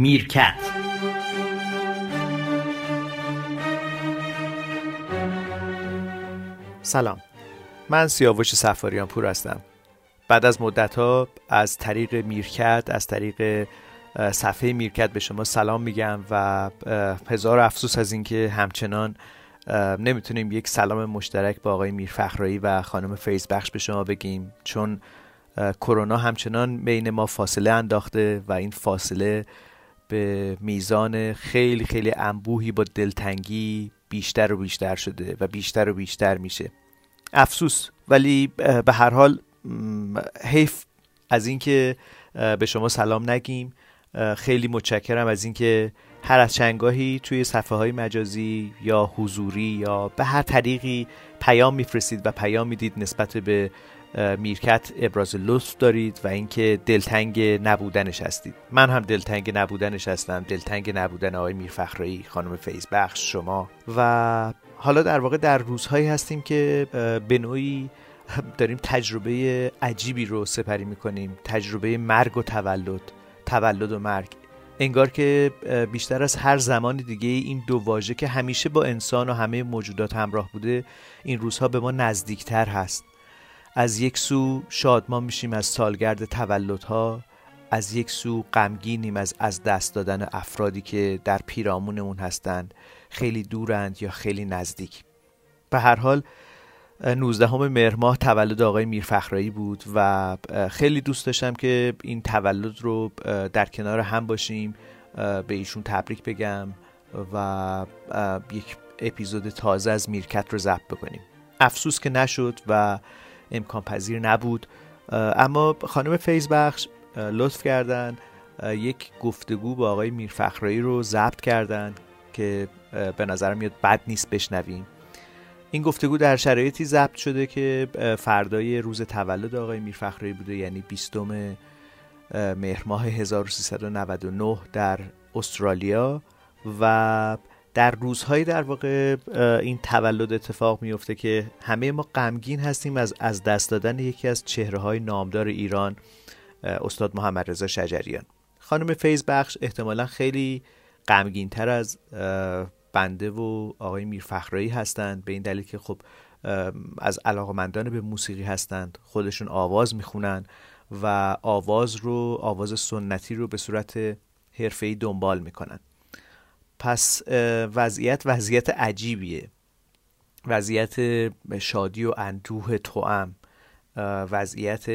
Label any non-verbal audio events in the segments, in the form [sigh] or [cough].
میرکت. سلام. من سیاوش سفاریان پور هستم. بعد از مدت ها از طریق میرکت از طریق صفحه میرکت به شما سلام میگم و هزار افسوس از اینکه همچنان نمی‌تونیم یک سلام مشترک با آقای میرفخرایی و خانم فیض بخش به شما بگیم. چون کرونا همچنان بین ما فاصله انداخته و این فاصله به میزان خیلی خیلی انبوهی با دلتنگی بیشتر و بیشتر شده و بیشتر و بیشتر میشه. افسوس. ولی به هر حال حیف از اینکه به شما سلام نگیم. خیلی متشکرم از اینکه هر از چنگاهی توی صفحه های مجازی یا حضوری یا به هر طریقی پیام میفرستید و پیام می‌دید نسبت به میرکت ابراز لطف دارید و اینکه دلتنگ نبودنش هستید. من هم دلتنگ نبودنش هستم. دلتنگ نبودن آقای میرفخرایی خانم فیض بخش شما. و حالا در واقع در روزهایی هستیم که به نوعی داریم تجربه عجیبی رو سپری می‌کنیم. تجربه مرگ و تولد تولد و مرگ. انگار که بیشتر از هر زمان دیگه این دو واژه که همیشه با انسان و همه موجودات همراه بوده این روزها به ما نزدیکتر هست. از یک سو شادمان میشیم از سالگرد تولدها از یک سو غمگینیم از از دست دادن افرادی که در پیرامونمون هستند خیلی دورند یا خیلی نزدیک. به هر حال 19 مهر ماه تولد آقای میرفخرایی بود و خیلی دوست داشتم که این تولد رو در کنار هم باشیم به ایشون تبریک بگم و یک اپیزود تازه از میرکت رو ضبط بکنیم. افسوس که نشد و امکان پذیر نبود اما خانم فیض بخش لطف کردن یک گفتگو با آقای میرفخرایی رو ضبط کردن که به نظرم میاد بد نیست بشنویم. این گفتگو در شرایطی ضبط شده که فردای روز تولد آقای میرفخرایی بوده یعنی 20 مهر ماه 1399 در استرالیا و در روزهایی در واقع این تولد اتفاق میفته که همه ما غمگین هستیم از از دست دادن یکی از چهره های نامدار ایران استاد محمد رضا شجریان. خانم فیض بخش احتمالا خیلی غمگین تر از بنده و آقای میرفخرایی هستند به این دلیل که خب از علاقمندان به موسیقی هستند خودشون آواز می‌خونن و آواز رو آواز سنتی رو به صورت حرفه‌ای دنبال می‌کنن. پس وضعیت وضعیت عجیبیه. وضعیت شادی و اندوه توام وضعیت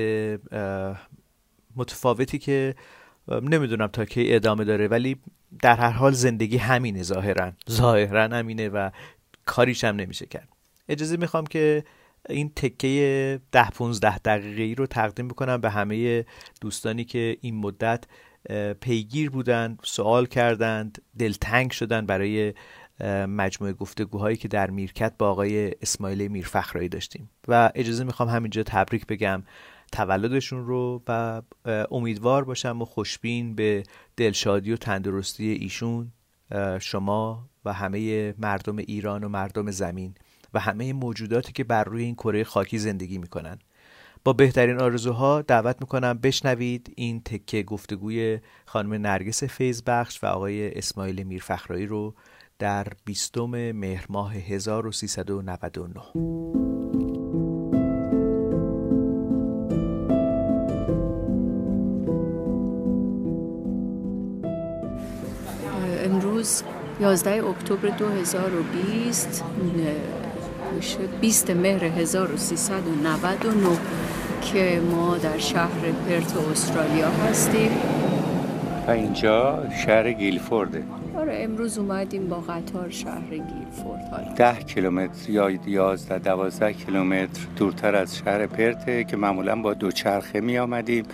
متفاوتی که نمی‌دونم تا کی ادامه داره ولی در هر حال زندگی همینه ظاهرا. ظاهرا همینه و کاریش هم نمیشه کرد. اجازه می‌خوام که این تکه ده 15 دقیقه ای رو تقدیم بکنم به همه دوستانی که این مدت پیگیر بودند سوال کردند دلتنگ شدن برای مجموعه گفتگوهایی که در میرکت با آقای اسماعیل میرفخرایی داشتیم. و اجازه می‌خوام همینجا تبریک بگم. تولدشون رو و امیدوار باشم و خوشبین به دلشادی و تندرستی ایشون شما و همه مردم ایران و مردم زمین و همه موجوداتی که بر روی این کره خاکی زندگی می‌کنن. با بهترین آرزوها دعوت می‌کنم بشنوید این تکه گفتگوی خانم نرگس فیض بخش و آقای اسماعیل میرفخرایی رو در بیستم مهر ماه 1399 امروز 11 اکتبر 2020 20 مهر 1399 که ما در شهر پرت استرالیا هستیم. و اینجا شهر گیلفورده. آره امروز اومدیم با قطار شهر گیلفورد. حالا. ده کیلومتر یا یازده دوازده کیلومتر دورتر از شهر پرته که معمولا با دوچرخه می آمدیم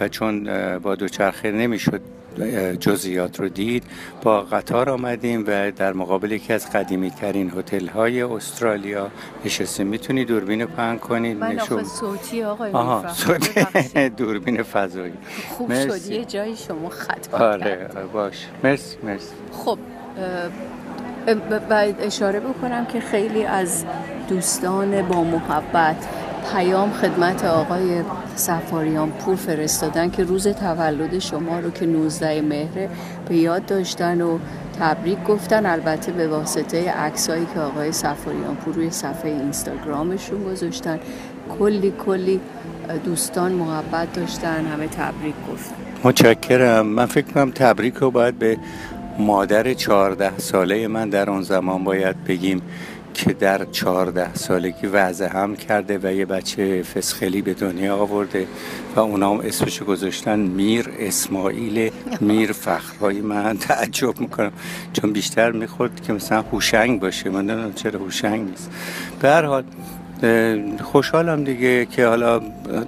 و چون با دوچرخه نمی‌شد جزئیات رو دید با قطار آمدیم و در مقابل یکی از قدیمی ترین هتل های استرالیا نشستیم. می‌تونی دوربین پهن کنید؟ من آخه صوتی آقای آها صوتی [laughs] دوربین فضایی. خوب مرسی. شد یه جایی شما خط آره باش. مرسی مرسی. خب باید اشاره بکنم که خیلی از دوستان با محبت پیام خدمت آقای سفاریان پور فرستادن که روز تولد شما رو که 19 مهر به یاد داشتن و تبریک گفتن. البته به واسطه عکسایی که آقای سفاریان پور روی صفحه اینستاگرامشون گذاشتن کلی کلی دوستان محبت داشتن همه تبریک گفتن. متشکرم. من فکر کنم تبریک رو باید به مادر چهارده ساله من در اون زمان باید بگیم. که در چهارده سالگی وضع هم کرده و یه بچه فسخلی به دنیا آورده و اونا هم اسمشو گذاشتن میر اسماعیل میر فخرهای من. [laughs] تعجب می‌کنم. چون بیشتر می‌خورد که مثلا هوشنگ باشه. من چرا هوشنگ نیست. به هر حال خوشحالم دیگه که حالا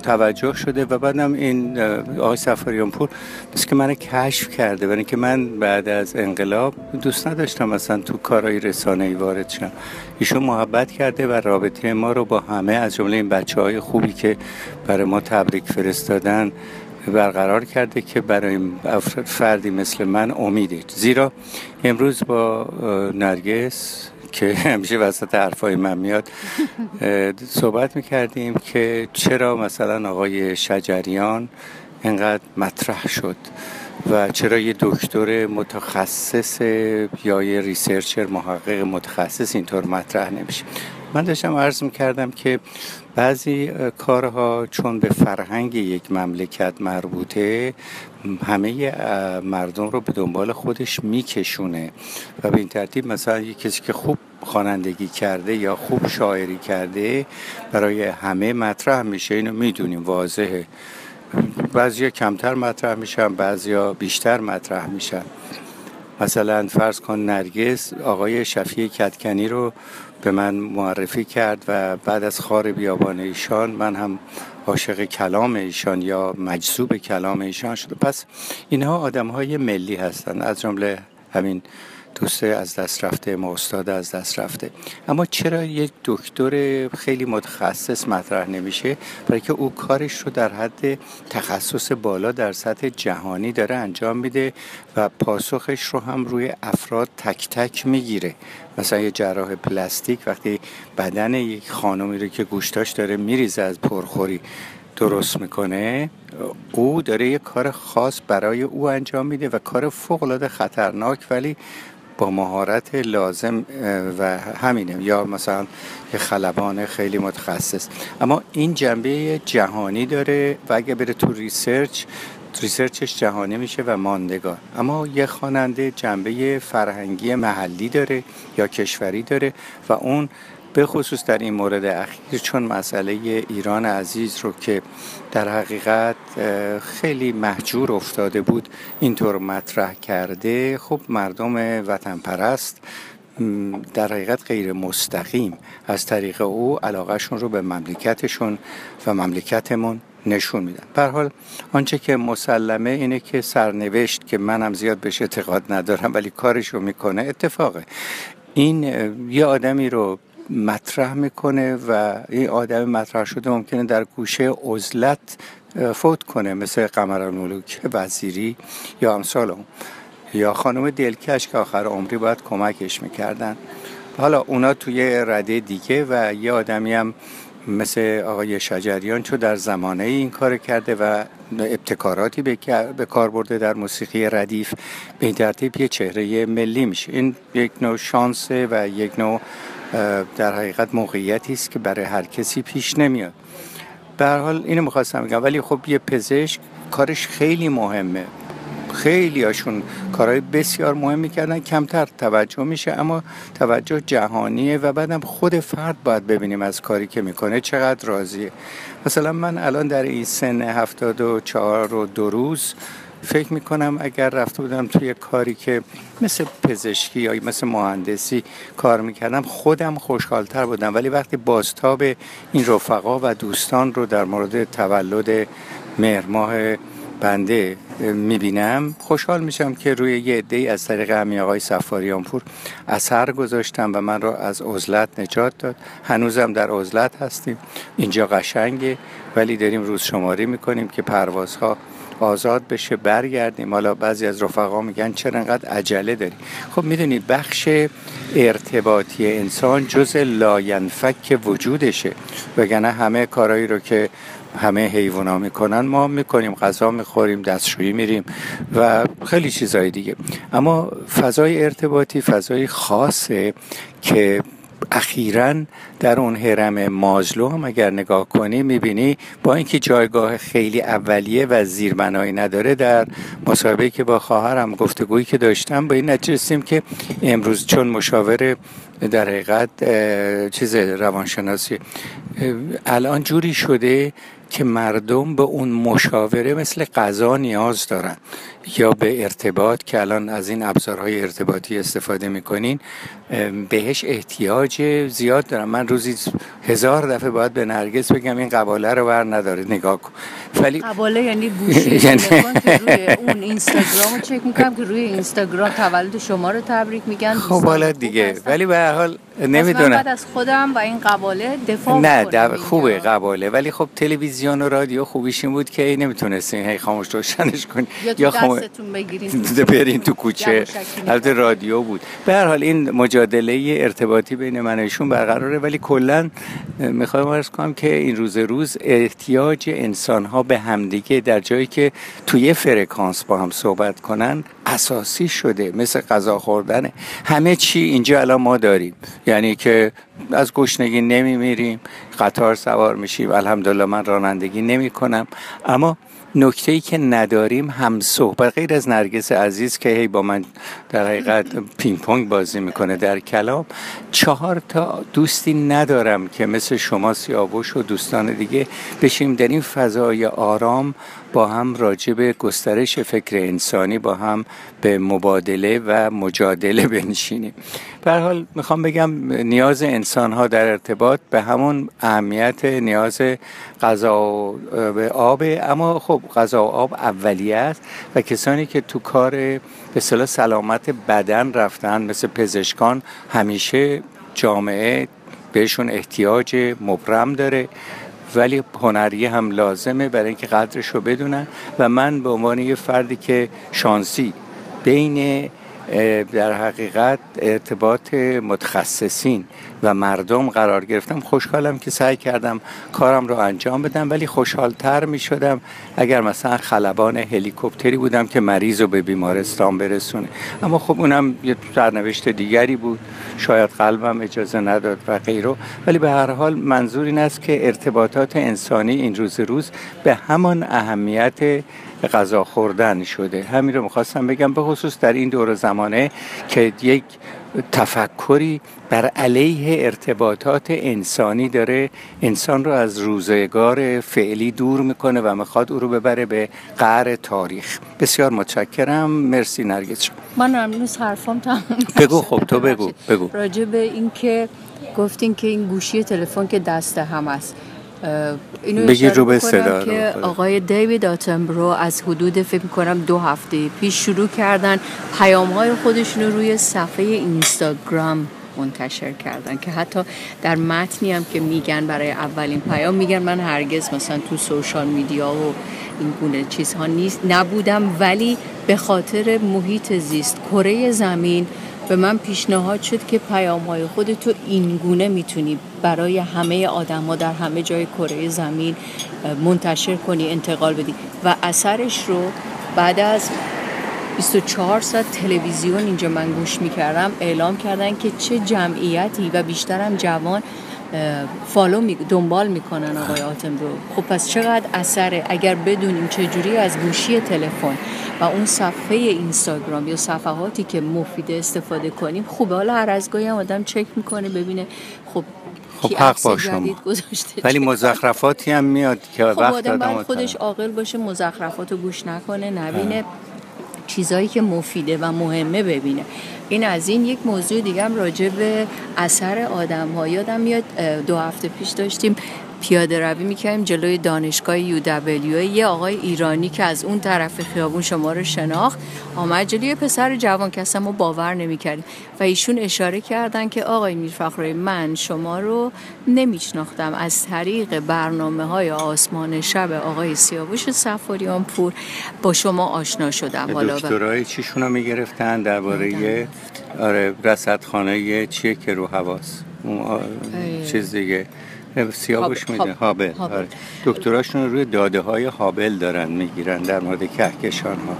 توجه شده و بعدم این آقای سفاریان پور بس که من کشف کرده برای که من بعد از انقلاب دوست نداشتم مثلا تو کارهای رسانه ای وارد شم. ایشون محبت کرده و رابطه ما رو با همه از جمله این بچه های خوبی که برای ما تبریک فرستادن برقرار کرده که برای فردی مثل من امیده. زیرا امروز با نرگس که همیشه وسط حرفای من میاد صحبت می‌کردیم که چرا مثلا آقای شجریان انقدر مطرح شد و چرا یه دکتر متخصص یا یه ریسرچر محقق متخصص اینطور مطرح نمیشه. من داشتم عرض می‌کردم که بعضی کارها چون به فرهنگ یک مملکت مربوطه همه مردم رو به دنبال خودش میکشونه و به این ترتیب مثلا یک کسی که خوب خوانندگی کرده یا خوب شاعری کرده برای همه مطرح میشه. اینو می‌دونیم واضحه. بعضیا کمتر مطرح میشن بعضیا بیشتر مطرح میشن. مثلا فرض کن نرگس آقای شفیع کتکنی رو به من معرفی کرد و بعد از خار بیابان ایشان من هم عاشق کلام ایشان یا مجذوب کلام ایشان شده. پس اینها آدم های ملی هستند از جمله همین دوست از دست رفته ما استاد از دست رفته. اما چرا یک دکتر خیلی متخصص مطرح نمیشه؟ برای که او کارش رو در حد تخصص بالا در سطح جهانی داره انجام میده و پاسخش رو هم روی افراد تک تک می‌گیره. مثلا یه جراح پلاستیک وقتی بدن یک خانمی رو که گوشتاش داره میریزه از پرخوری درست می‌کنه او داره یه کار خاص برای او انجام میده و کار فوق العاده خطرناک ولی با مهارت لازم و همینه. یا مثلا یه خلبان خیلی متخصص. اما این جنبه جهانی داره و اگه بره تو research research ش جهانی میشه و ماندگار. اما یه خواننده جنبه فرهنگی محلی داره یا کشوری داره و اون به خصوص در این مورد اخیر چون مسئله ایران عزیز رو که در حقیقت خیلی مهجور افتاده بود اینطور مطرح کرده خب مردم وطن پرست در حقیقت غیر مستقیم از طریق او علاقهشون رو به مملکتشون و مملکتمون نشون میدن. به حال آنچه که مسلمه اینه که سرنوشت که منم زیاد بهش اعتقاد ندارم ولی کارشو می‌کنه اتفاقه. این یه آدمی رو مطرح می‌کنه و این آدم مطرح شده ممکنه در گوشه عزلت فوت کنه مثل قمر الملوک وزیری یا امثال یا خانم دلکش که آخر عمری باید کمکش می‌کردن. حالا اونا توی رده دیگه و یه آدمی هم مثل آقای شجریان چو در زمانه این کار کرده و ابتکاراتی به کار برده در موسیقی ردیف به این ترتیب یه چهره ملی میشه. این یک نوع شانسه و یک نوع در حقیقت موقعیتی است که برای هر کسی پیش نمیاد. به حال اینو می‌خواستم بگم ولی خب یه پزشک کارش خیلی مهمه. خیلی هاشون کارهای بسیار مهمی کردن کمتر توجه میشه اما توجه جهانیه و بعدم خود فرد باید ببینیم از کاری که می‌کنه چقدر راضیه. مثلا من الان در این سن هفتاد و چهار و دو روز فکر می‌کنم اگر رفته بودم توی کاری که مثل پزشکی یا مثل مهندسی کار می‌کردم خودم خوشحالتر بودم. ولی وقتی بازتاب این رفقا و دوستان رو در مورد تولد مهرماه بنده می‌بینم خوشحال میشم که روی یه عده از طریق همین آقای سفاریانپور اثر گذاشتم و من را از عزلت نجات داد. هنوزم در عزلت هستیم. اینجا قشنگه ولی داریم روز شماری می‌کنیم که پروازها آزاد بشه برگردیم. حالا بعضی از رفقا میگن چرا انقدر عجله داری؟ خب می‌دونید بخش ارتباطی انسان جز لاینفک وجودشه. وگرنه همه کارهایی رو که همه حیوانا می‌کنن ما می‌کنیم. غذا می‌خوریم دستشویی میریم و خیلی چیزهای دیگه. اما فضای ارتباطی فضای خاصه که اخیرا در اون حرم مازلو هم اگر نگاه کنی می‌بینی با اینکه جایگاه خیلی اولیه و زیربنایی نداره در مصاحبه که با خواهرم گفتگویی که داشتم با این نتیجه که امروز چون مشاور در حقیقت چیز روانشناسی الان جوری شده که مردم به اون مشاوره مثل غذا نیاز دارن. یا به ارتباط که الان از این ابزارهای ارتباطی استفاده می‌کنین بهش احتیاج زیاد دارم. من روزی هزار دفعه باید به نرگس بگم این قباله رو ور نداره نگاه کن. ولی قباله یعنی [laughs] گوشی. یعنی روی اون اینستاگرام چک می‌کنم که روی اینستاگرام تولد شما رو تبریک میگن. خب حالا دیگه. ولی به هر حال نمی‌دونم. بعد از خودم و این قباله دفاع نه خوبه قباله. ولی خب تلویزیون و رادیو خوبیش این بود که نمی‌تونستین هی خاموش روشنش کنین یا برین تو کوچه. البته رادیو بود. به هر حال این مجادله ارتباطی بین من ایشون برقراره ولی کلا می‌خوایم عرض کنم که این روز روز احتیاج انسان ها به همدیگه در جایی که توی فرکانس با هم صحبت کنن اساسی شده مثل غذا خوردنه. همه چی اینجا الان ما داریم. یعنی که از گشنگی نمیمیریم قطار سوار میشیم الحمدلله من رانندگی نمی کنم اما نکته ای که نداریم هم صحبت. غیر از نرگس عزیز که هی با من در حقیقت پینگ پونگ بازی می‌کنه در کلام چهار تا دوستی ندارم که مثل شما سیاوش و دوستان دیگه بشیم در این فضای آرام با هم راجع به گسترش فکر انسانی با هم به مبادله و مجادله [laughs] بنشینیم. به حال می‌خوام بگم نیاز انسان ها در ارتباط به همون اهمیت نیاز غذا و آب. اما خب غذا و آب اولیه است و کسانی که تو کار به سلامت بدن رفتن مثل پزشکان همیشه جامعه بهشون احتیاج مبرم داره. ولی هنری هم لازمه برای اینکه قدرش رو بدونن. و من به عنوان یه فردی که شانسی بین در حقیقت ارتباط متخصصین و مردم قرار گرفتم. خوشحالم که سعی کردم کارم رو انجام بدم ولی خوشحالتر می شدم اگر مثلا خلبان هلیکوپتری بودم که مریض رو به بیمارستان برسونه. اما خب اونم یه سرنوشت دیگری بود. شاید قلبم اجازه نداد و غیره. ولی به هر حال منظور این است که ارتباطات انسانی این روز روز به همان اهمیت غذا خوردن شده. همین رو می‌خواستم بگم به خصوص در این دور زمانه که یک تفکری بر علیه ارتباطات انسانی داره. انسان رو از روزگار فعلی دور می‌کنه و می‌خواد او رو ببره به قعر تاریخ. بسیار متشکرم. مرسی نرگس من امروز حرفام تمام بگو خب تو بگو بگو. راجع به این که گفتین که این گوشی تلفن که دست هم است. اینو بگی رو به صدا که آقای دیوید آتنبرو از حدود فکر کنم دو هفته پیش شروع کردن پیام های خودشون رو روی صفحه اینستاگرام منتشر کردن که حتی در متنی هم که میگن برای اولین پیام میگن من هرگز مثلا تو سوشال میدیا و این گونه چیزها نیست نبودم ولی به خاطر محیط زیست کره زمین به من پیشنهاد شد که پیام های خودتو این گونه می‌تونی برای همه آدما در همه جای کره زمین منتشر کنی انتقال بدی. و اثرش رو بعد از 24 ساعت تلویزیون اینجا من گوش می‌کردم اعلام کردن که چه جمعیتی و بیشترم جوان فالو می دنبال می‌کنن آقای آتم رو. خب پس چقدر اثره اگر بدونیم چجوری از گوشی تلفن و اون صفحه اینستاگرام یا صفحاتی که مفیده استفاده کنیم خوبه. حالا هر از گاهی هم آدم چک می‌کنه ببینه خب خب حق با شما. ولی مزخرفاتی هم میاد که خب وقت آدم خودش عاقل باشه مزخرفات رو گوش نکنه نبینه چیزایی که مفیده و مهمه ببینه. این از این یک موضوع دیگه هم راجع به اثر آدم ها یادم میاد دو هفته پیش داشتیم پیاده روی می‌کردیم جلوی دانشگاه یو دبلیو یه آقای ایرانی که از اون طرف خیابون شما رو شناخت آمد جلوی پسر جوان که ما باور نمی‌کردیم. و ایشون اشاره کردن که آقای میرفخرایی من شما رو نمیشناختم. از طریق برنامه های آسمان شب آقای سیاوش سفاریان پور با شما آشنا شدم. حالا دکترای چیشون رو می‌گرفتن درباره آره رصدخانه چیه که رو حواس؟ چیز دیگه. سیاوش میده. هابل, آره. دکتراشون روی داده های هابل دارن می‌گیرن در مورد کهکشان ها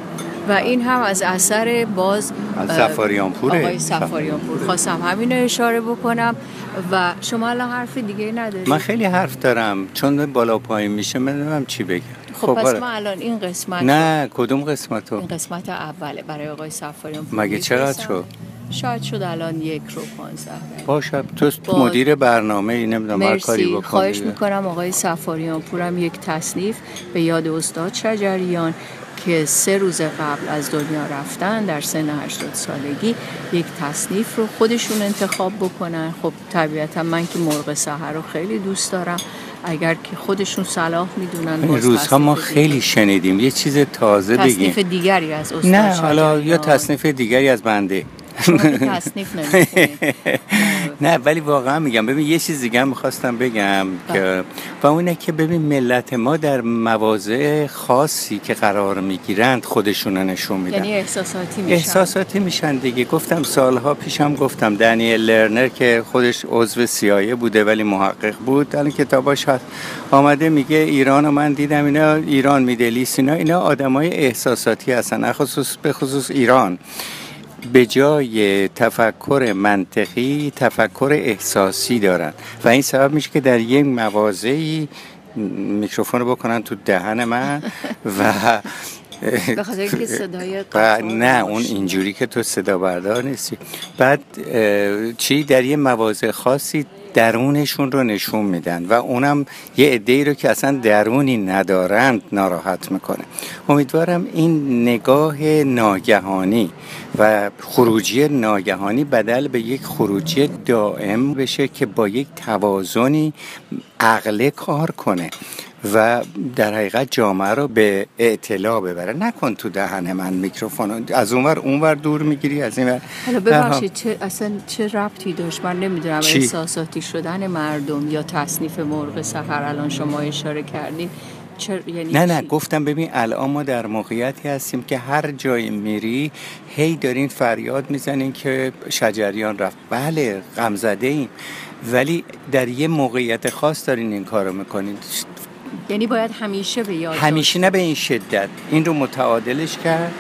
و این هم از اثر باز سفاریان پوره آقای سفاریان پور خواستم همین اشاره بکنم و شما الان حرف دیگه ندارید. من خیلی حرف دارم. چون بالا پایین میشه من چی بگم. خب, خب پس آره. ما الان این قسمت نه کدوم قسمت این قسمت اوله برای آقای سفاریان پور مگه چقدر شد؟ شاید شد الان یک رو پانزده. باشد. تو مدیر برنامه ای نمی‌دونم هر کاری بکنی خواهش می‌کنم آقای سفاریان پورم یک تصنیف به یاد استاد شجریان که سه روز قبل از دنیا رفتن در سن 80 سالگی یک تصنیف رو خودشون انتخاب بکنن. خب طبیعتا من که مرغ سحر رو خیلی دوست دارم. اگر که خودشون صلاح می‌دونن این روزها ما خیلی شنیدیم. یه چیز تازه بگیم. تصنیف دیگری از استاد نه حالا یا تصنیف دیگری از بنده. تصنیف [laughs] نه ولی واقعا میگم. ببین یه چیز دیگه هم می‌خواستم بگم که بله. و اونه که ببین ملت ما در مواضع خاصی که قرار می‌گیرند خودشون نشون میدن. یعنی احساساتی میشن. احساساتی میشن دیگه. گفتم سالها پیشم گفتم دنیل لرنر که خودش عضو سیایه بوده ولی محقق بود. در کتاباش هست. آمده میگه ایران و من دیدم اینا ایران میدلیس اینا اینا آدمای احساساتی هستن. خصوص به خصوص ایران. به جای تفکر منطقی تفکر احساسی دارن. و این سبب میشه که در یک موازهی میکروفون رو بکنن تو دهن من و و نه اون اینجوری که تو صدا بردار نیستی. بعد چی؟ در یه مواضع خاصی درونشون رو نشون میدن و اونم یه عده رو که اصلا درونی ندارند ناراحت می‌کنه. امیدوارم این نگاه ناگهانی و خروجی ناگهانی بدل به یک خروجی دائم بشه که با یک توازنی عقله کار کنه. و در حقیقت جامعه رو به اعتلاع ببره. نکن تو دهن من میکروفون. از اونور اونور دور می‌گیری از این حالا ببخشید چه اصلا چه ربطی داشت؟ من نمی‌دونم احساساتی شدن مردم یا تصنیف مرغ سفر الان شما اشاره کردین. یعنی نه نه گفتم ببین الان ما در موقعیتی هستیم که هر جایی میری هی دارین فریاد می‌زنین که شجریان رفت. بله غمزده ایم ولی در یه موقعیت خاص دارین این کارو می‌کنین. یعنی باید همیشه به یاد همیشه نه به این شدت. این رو متعادلش کرد.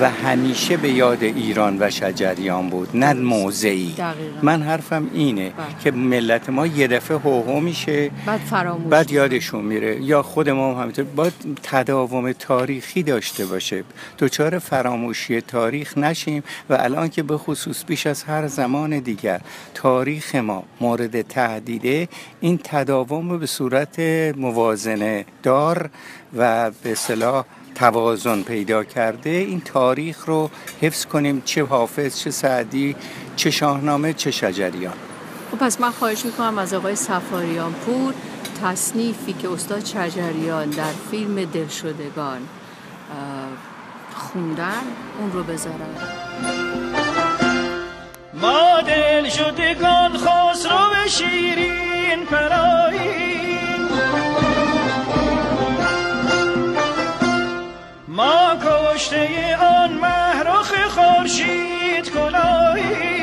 و همیشه به یاد ایران و شجریان بود نه موضعی. من حرفم اینه بله. که ملت ما یه دفعه هوهو میشه بعد فراموش بعد یادشون میره. یا خود ما هم همینطور. باید تداوم تاریخی داشته باشه. دوچار فراموشی تاریخ نشیم و الان که به خصوص بیش از هر زمان دیگر تاریخ ما مورد تهدیده این تداوم به صورت موازنه دار و به صلاح توازن پیدا کرده. این تاریخ رو حفظ کنیم. چه حافظ چه سعدی چه شاهنامه چه شجریان. خب پس من خواهش می‌کنم از آقای سفاریان پور تصنیفی که استاد شجریان در فیلم دلشدگان خوندن اون رو بذارن ما دل شدگان خسرو به شیرین پرایی. ما کشته آن محرخ خورشید کلاهیم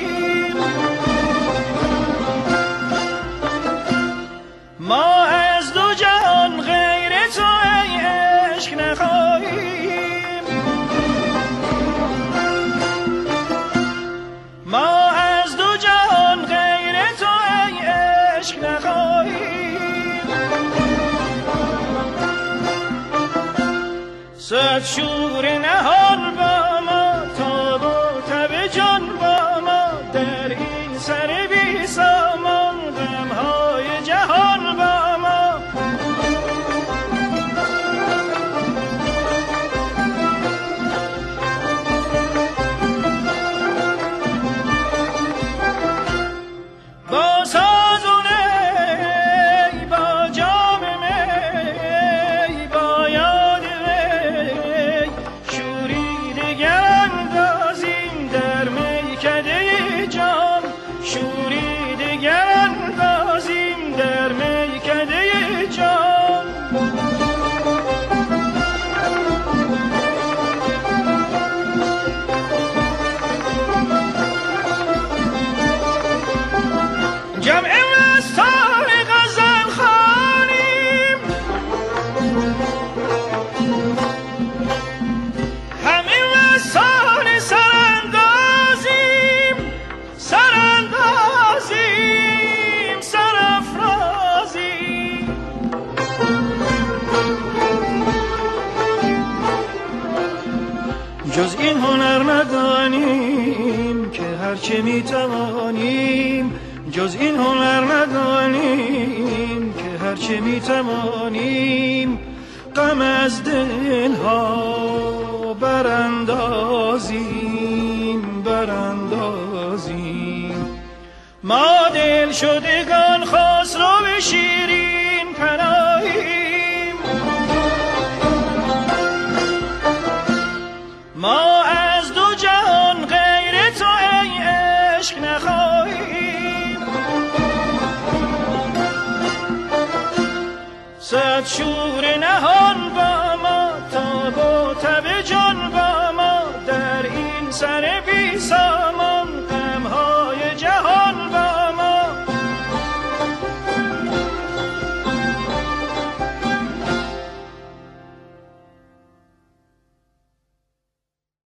هرچه می توانیم جز این هنر ندانیم که هرچه می توانیم غم از دل ها براندازیم براندازیم. ما دل شدگان خسرو به شیرین